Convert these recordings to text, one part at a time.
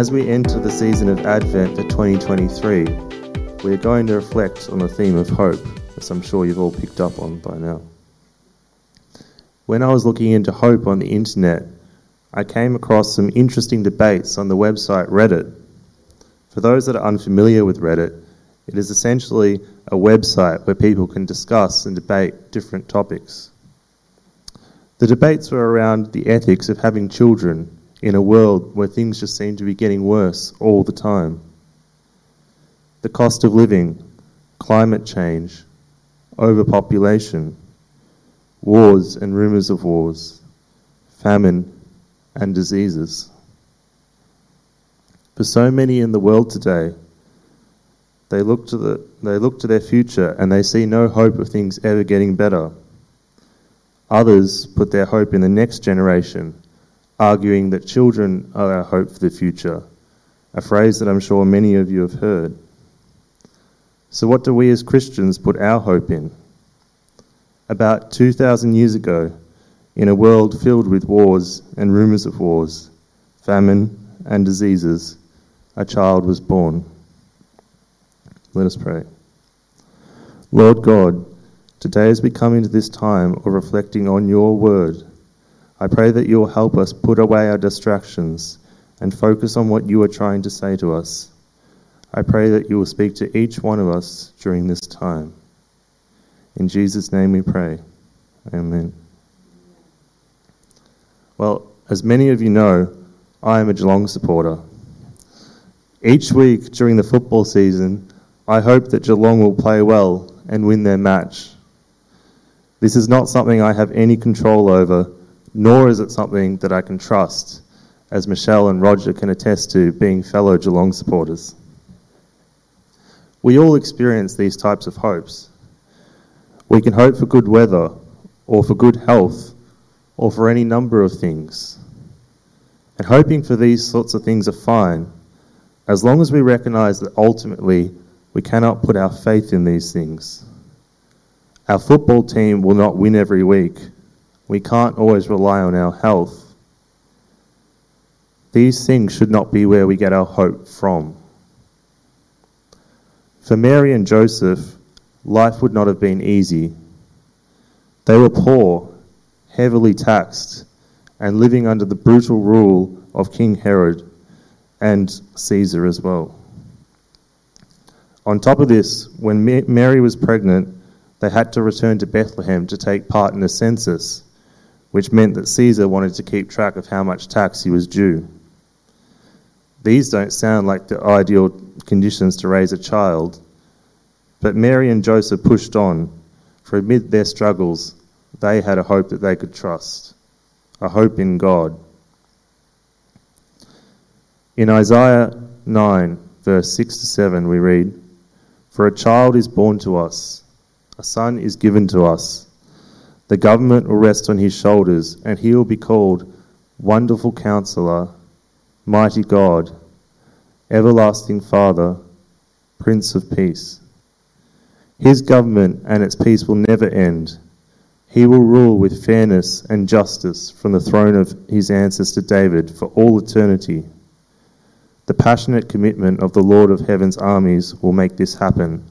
As we enter the season of Advent for 2023, we are going to reflect on the theme of hope, as I'm sure you've all picked up on by now. When I was looking into hope on the internet, I came across some interesting debates on the website Reddit. For those that are unfamiliar with Reddit, it is essentially a website where people can discuss and debate different topics. The debates were around the ethics of having children in a world where things just seem to be getting worse all the time. The cost of living, climate change, overpopulation, wars and rumours of wars, famine and diseases. For so many in the world today, they look to, the, they look to their future and they see no hope of things ever getting better. Others put their hope in the next generation, arguing that children are our hope for the future, a phrase that I'm sure many of you have heard. So, what do we as Christians put our hope in? About 2,000 years ago, in a world filled with wars and rumours of wars, famine and diseases, a child was born. Let us pray. Lord God, today as we come into this time of reflecting on your word, I pray that you will help us put away our distractions and focus on what you are trying to say to us. I pray that you will speak to each one of us during this time. In Jesus' name we pray. Amen. Well, as many of you know, I am a Geelong supporter. Each week during the football season, I hope that Geelong will play well and win their match. This is not something I have any control over, nor is it something that I can trust, as Michelle and Roger can attest to being fellow Geelong supporters. We all experience these types of hopes. We can hope for good weather, or for good health, or for any number of things. And hoping for these sorts of things are fine, as long as we recognize that ultimately we cannot put our faith in these things. Our football team will not win every week. We can't always rely on our health. These things should not be where we get our hope from. For Mary and Joseph, life would not have been easy. They were poor, heavily taxed, and living under the brutal rule of King Herod and Caesar as well. On top of this, when Mary was pregnant, they had to return to Bethlehem to take part in a census, which meant that Caesar wanted to keep track of how much tax he was due. These don't sound like the ideal conditions to raise a child, but Mary and Joseph pushed on, for amid their struggles, they had a hope that they could trust, a hope in God. In Isaiah 9, verse 6 to 7, we read, for a child is born to us, a son is given to us. The government will rest on his shoulders, and he will be called Wonderful Counselor, Mighty God, Everlasting Father, Prince of Peace. His government and its peace will never end. He will rule with fairness and justice from the throne of his ancestor David for all eternity. The passionate commitment of the Lord of Heaven's armies will make this happen.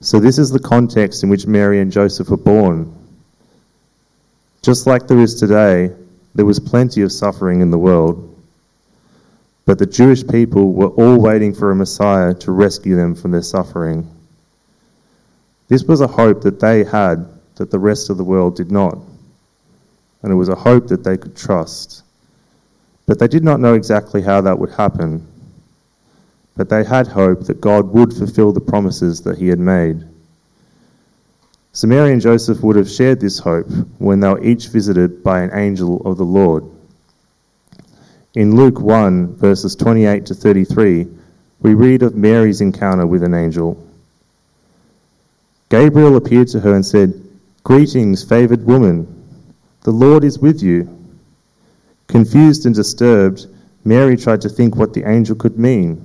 So, this is the context in which Mary and Joseph were born. Just like there is today, there was plenty of suffering in the world. But the Jewish people were all waiting for a Messiah to rescue them from their suffering. This was a hope that they had that the rest of the world did not. And it was a hope that they could trust. But they did not know exactly how that would happen. But they had hope that God would fulfill the promises that He had made. So Mary and Joseph would have shared this hope when they were each visited by an angel of the Lord. In Luke 1, verses 28 to 33, we read of Mary's encounter with an angel. Gabriel appeared to her and said, Greetings, favored woman, the Lord is with you. Confused and disturbed, Mary tried to think what the angel could mean.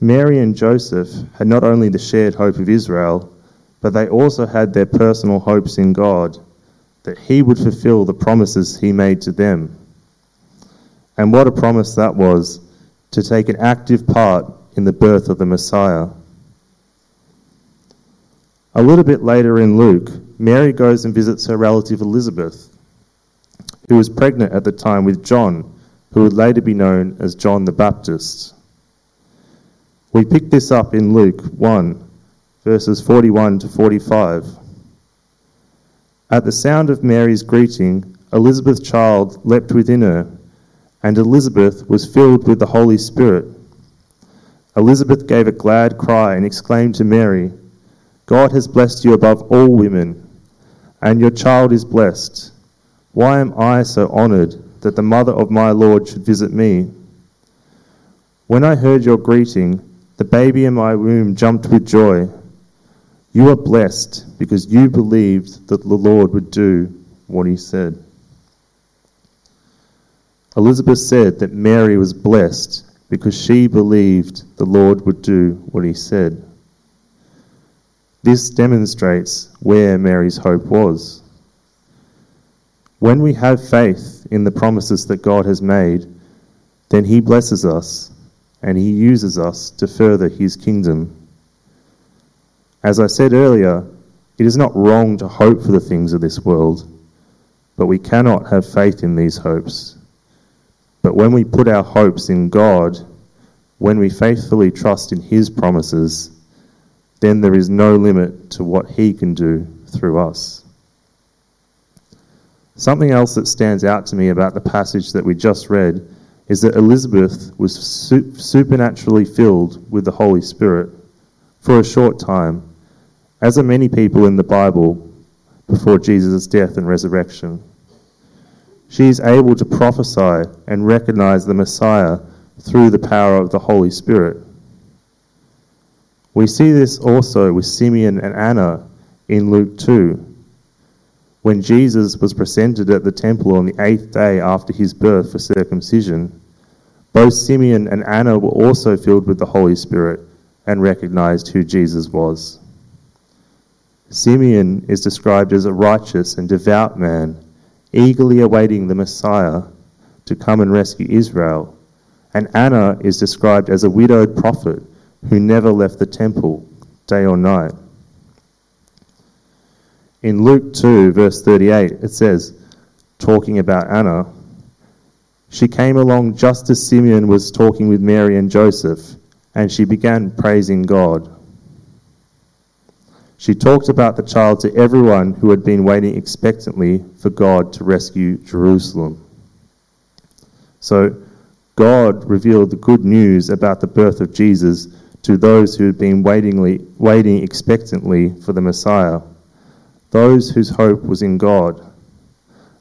Mary and Joseph had not only the shared hope of Israel, but they also had their personal hopes in God that He would fulfill the promises He made to them. And what a promise that was to take an active part in the birth of the Messiah. A little bit later in Luke, Mary goes and visits her relative Elizabeth, who was pregnant at the time with John, who would later be known as John the Baptist. We pick this up in Luke 1, verses 41 to 45. At the sound of Mary's greeting, Elizabeth's child leapt within her, and Elizabeth was filled with the Holy Spirit. Elizabeth gave a glad cry and exclaimed to Mary, God has blessed you above all women, and your child is blessed. Why am I so honored that the mother of my Lord should visit me? When I heard your greeting, the baby in my womb jumped with joy. You are blessed because you believed that the Lord would do what he said. Elizabeth said that Mary was blessed because she believed the Lord would do what he said. This demonstrates where Mary's hope was. When we have faith in the promises that God has made, then he blesses us and he uses us to further his kingdom. As I said earlier, it is not wrong to hope for the things of this world, but we cannot have faith in these hopes. But when we put our hopes in God, when we faithfully trust in His promises, then there is no limit to what He can do through us. Something else that stands out to me about the passage that we just read is that Elizabeth was supernaturally filled with the Holy Spirit for a short time, as are many people in the Bible before Jesus' death and resurrection. She is able to prophesy and recognize the Messiah through the power of the Holy Spirit. We see this also with Simeon and Anna in Luke 2. When Jesus was presented at the temple on the eighth day after his birth for circumcision, both Simeon and Anna were also filled with the Holy Spirit and recognized who Jesus was. Simeon is described as a righteous and devout man, eagerly awaiting the Messiah to come and rescue Israel. And Anna is described as a widowed prophet who never left the temple day or night. In Luke 2, verse 38, it says, talking about Anna, she came along just as Simeon was talking with Mary and Joseph and she began praising God. She talked about the child to everyone who had been waiting expectantly for God to rescue Jerusalem. So, God revealed the good news about the birth of Jesus to those who had been waiting expectantly for the Messiah, those whose hope was in God,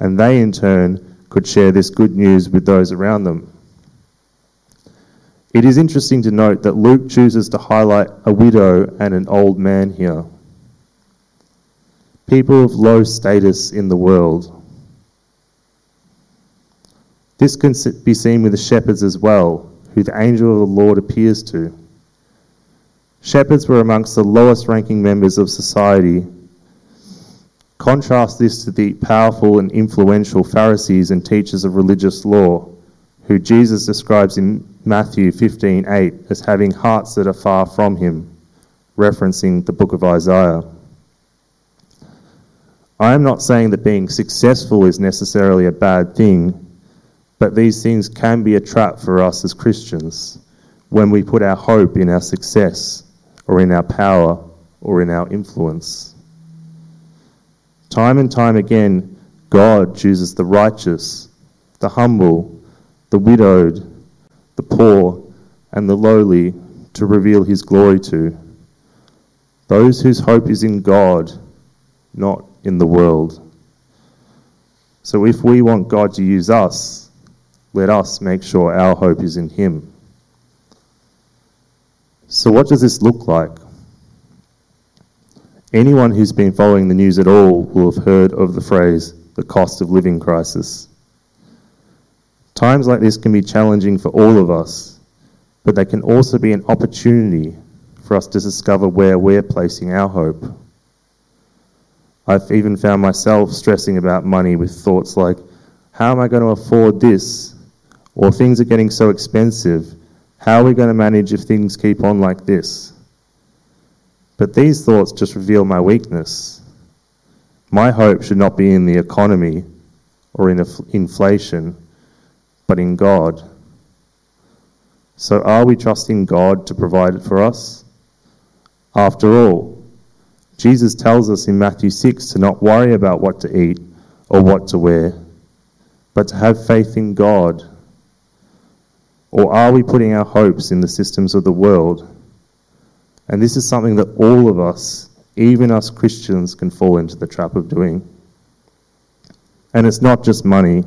and they in turn could share this good news with those around them. It is interesting to note that Luke chooses to highlight a widow and an old man here. People of low status in the world. This can be seen with the shepherds as well, who the angel of the Lord appears to. Shepherds were amongst the lowest ranking members of society. Contrast this to the powerful and influential Pharisees and teachers of religious law who Jesus describes in Matthew 15:8 as having hearts that are far from him, referencing the book of Isaiah. I am not saying that being successful is necessarily a bad thing, but these things can be a trap for us as Christians when we put our hope in our success or in our power or in our influence. Time and time again, God chooses the righteous, the humble, the widowed, the poor, and the lowly to reveal his glory to. Those whose hope is in God, not in the world. So if we want God to use us, let us make sure our hope is in him. So, what does this look like? Anyone who's been following the news at all will have heard of the phrase the cost of living crisis. Times like this can be challenging for all of us, but they can also be an opportunity for us to discover where we're placing our hope. I've even found myself stressing about money with thoughts like, how am I going to afford this? Or things are getting so expensive. How are we going to manage if things keep on like this? But these thoughts just reveal my weakness. My hope should not be in the economy or in inflation, but in God. So, are we trusting God to provide it for us? After all, Jesus tells us in Matthew 6 to not worry about what to eat or what to wear, but to have faith in God. Or are we putting our hopes in the systems of the world? And this is something that all of us, even us Christians, can fall into the trap of doing. And it's not just money,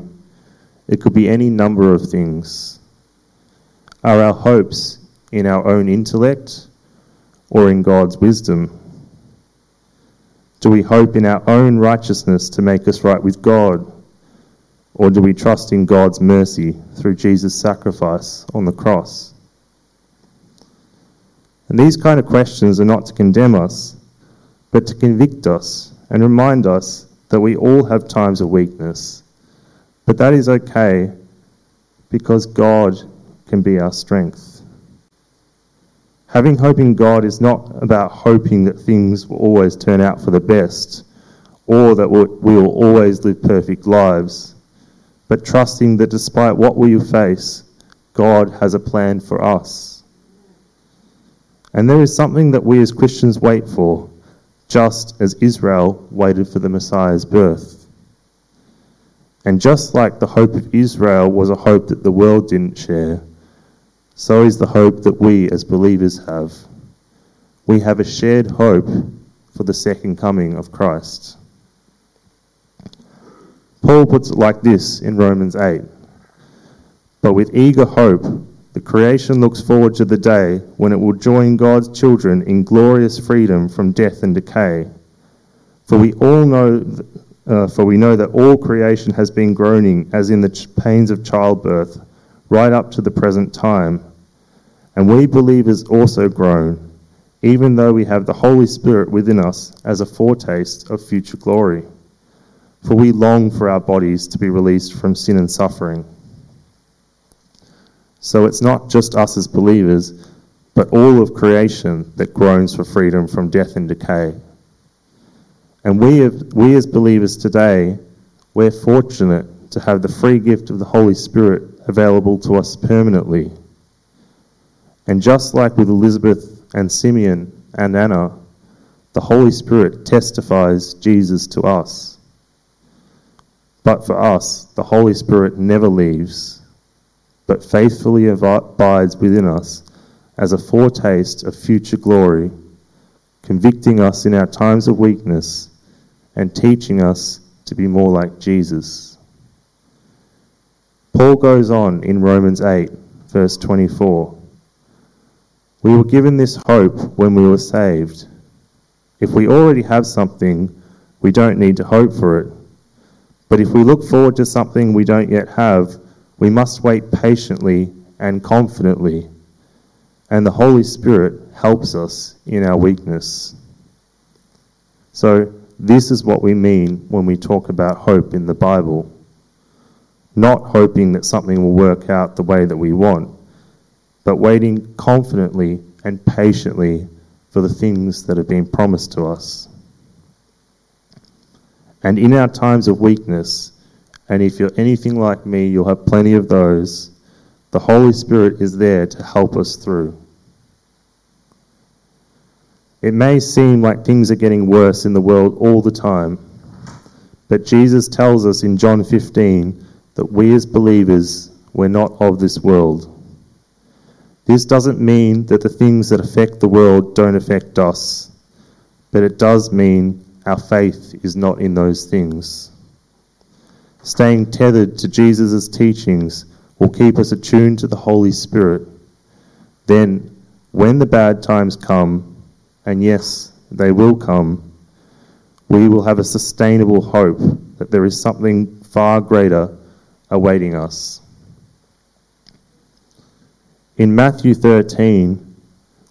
it could be any number of things. Are our hopes in our own intellect or in God's wisdom? Do we hope in our own righteousness to make us right with God? Or do we trust in God's mercy through Jesus' sacrifice on the cross? And these kind of questions are not to condemn us, but to convict us and remind us that we all have times of weakness. But that is okay because God can be our strength. Having hope in God is not about hoping that things will always turn out for the best or that we will always live perfect lives, but trusting that despite what we face, God has a plan for us. And there is something that we as Christians wait for, just as Israel waited for the Messiah's birth. And just like the hope of Israel was a hope that the world didn't share, so is the hope that we as believers have. We have a shared hope for the second coming of Christ. Paul puts it like this in Romans 8 But with eager hope, the creation looks forward to the day when it will join God's children in glorious freedom from death and decay. For we all know, uh, for we know that all creation has been groaning as in the pains of childbirth, right up to the present time. And we believers also groan, even though we have the Holy Spirit within us as a foretaste of future glory. For we long for our bodies to be released from sin and suffering so it's not just us as believers, but all of creation that groans for freedom from death and decay. And we, have, we as believers today, we're fortunate to have the free gift of the Holy Spirit available to us permanently. And just like with Elizabeth and Simeon and Anna, the Holy Spirit testifies Jesus to us. But for us, the Holy Spirit never leaves but faithfully abides within us as a foretaste of future glory, convicting us in our times of weakness and teaching us to be more like Jesus. Paul goes on in Romans 8, verse 24. We were given this hope when we were saved. If we already have something, we don't need to hope for it. But if we look forward to something we don't yet have, we must wait patiently and confidently, and the Holy Spirit helps us in our weakness. So, this is what we mean when we talk about hope in the Bible. Not hoping that something will work out the way that we want, but waiting confidently and patiently for the things that have been promised to us. And in our times of weakness, and if you're anything like me, you'll have plenty of those. The Holy Spirit is there to help us through. It may seem like things are getting worse in the world all the time, but Jesus tells us in John 15 that we as believers, we're not of this world. This doesn't mean that the things that affect the world don't affect us, but it does mean our faith is not in those things. Staying tethered to Jesus' teachings will keep us attuned to the Holy Spirit. Then when the bad times come, and yes, they will come, we will have a sustainable hope that there is something far greater awaiting us. In Matthew 13,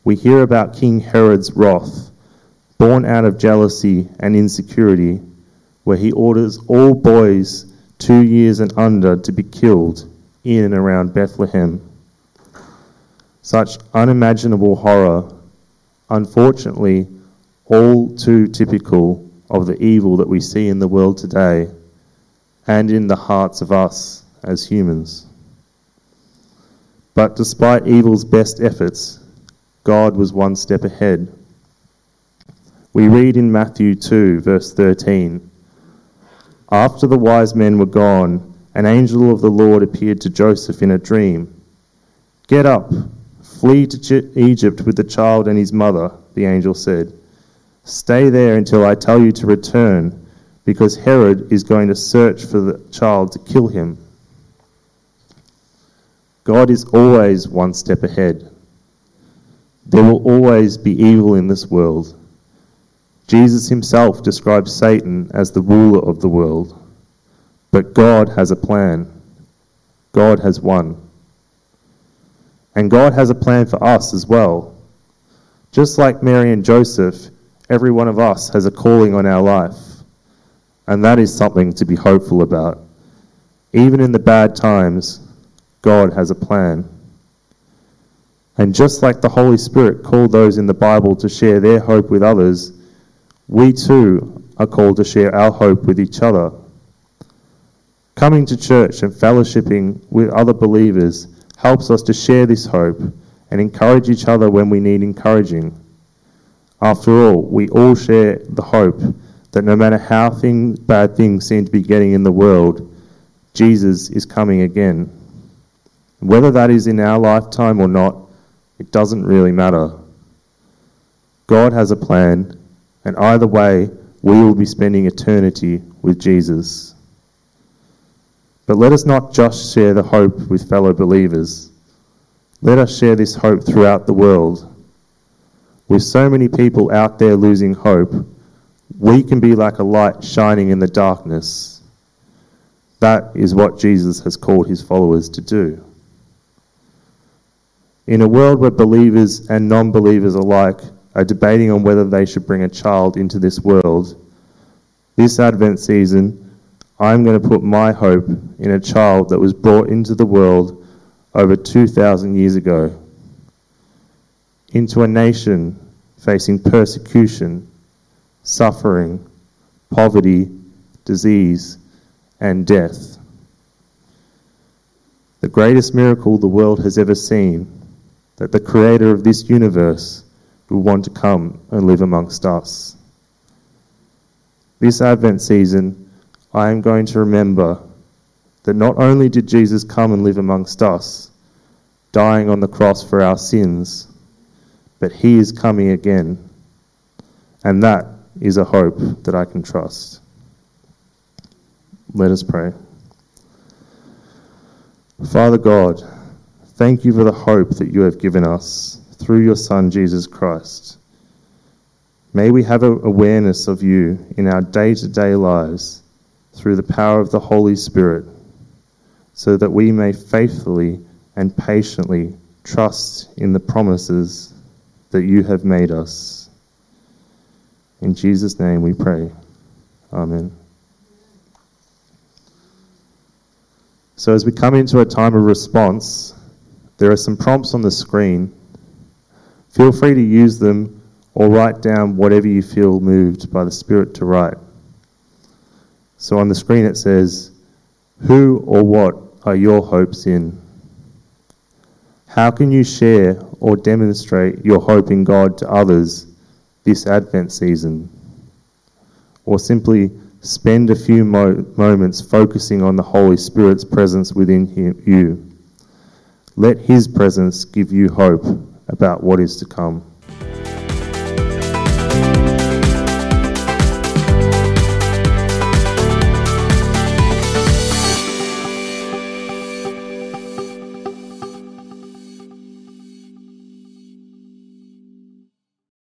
we hear about King Herod's wrath, born out of jealousy and insecurity, where he orders all boys two years and under to be killed in and around Bethlehem. Such unimaginable horror, unfortunately, all too typical of the evil that we see in the world today and in the hearts of us as humans. But despite evil's best efforts, God was one step ahead. We read in Matthew 2, verse 13 After the wise men were gone, an angel of the Lord appeared to Joseph in a dream. Get up, flee to Egypt with the child and his mother, the angel said. Stay there until I tell you to return, because Herod is going to search for the child to kill him. God is always one step ahead. There will always be evil in this world. Jesus himself describes Satan as the ruler of the world. But God has a plan. God has won. And God has a plan for us as well. Just like Mary and Joseph, every one of us has a calling on our life. And that is something to be hopeful about. Even in the bad times, God has a plan. And just like the Holy Spirit called those in the Bible to share their hope with others, we too are called to share our hope with each other. Coming to church and fellowshipping with other believers helps us to share this hope and encourage each other when we need encouraging. After all, we all share the hope that no matter how bad things seem to be getting in the world, Jesus is coming again. Whether that is in our lifetime or not, it doesn't really matter. God has a plan, and either way, we will be spending eternity with Jesus. But let us not just share the hope with fellow believers. Let us share this hope throughout the world. With so many people out there losing hope, we can be like a light shining in the darkness. That is what Jesus has called his followers to do. In a world where believers and non believers alike are debating on whether they should bring a child into this world, this Advent season, I'm going to put my hope in a child that was brought into the world over 2,000 years ago, into a nation facing persecution, suffering, poverty, disease, and death. The greatest miracle the world has ever seen that the creator of this universe will want to come and live amongst us. This Advent season, I am going to remember that not only did Jesus come and live amongst us, dying on the cross for our sins, but he is coming again. And that is a hope that I can trust. Let us pray. Father God, Thank you for the hope that you have given us through your Son, Jesus Christ. May we have an awareness of you in our day to day lives through the power of the Holy Spirit, so that we may faithfully and patiently trust in the promises that you have made us. In Jesus' name we pray. Amen. So, as we come into a time of response, there are some prompts on the screen. Feel free to use them or write down whatever you feel moved by the Spirit to write. So on the screen it says, Who or what are your hopes in? How can you share or demonstrate your hope in God to others this Advent season? Or simply spend a few mo- moments focusing on the Holy Spirit's presence within you. Let His presence give you hope about what is to come.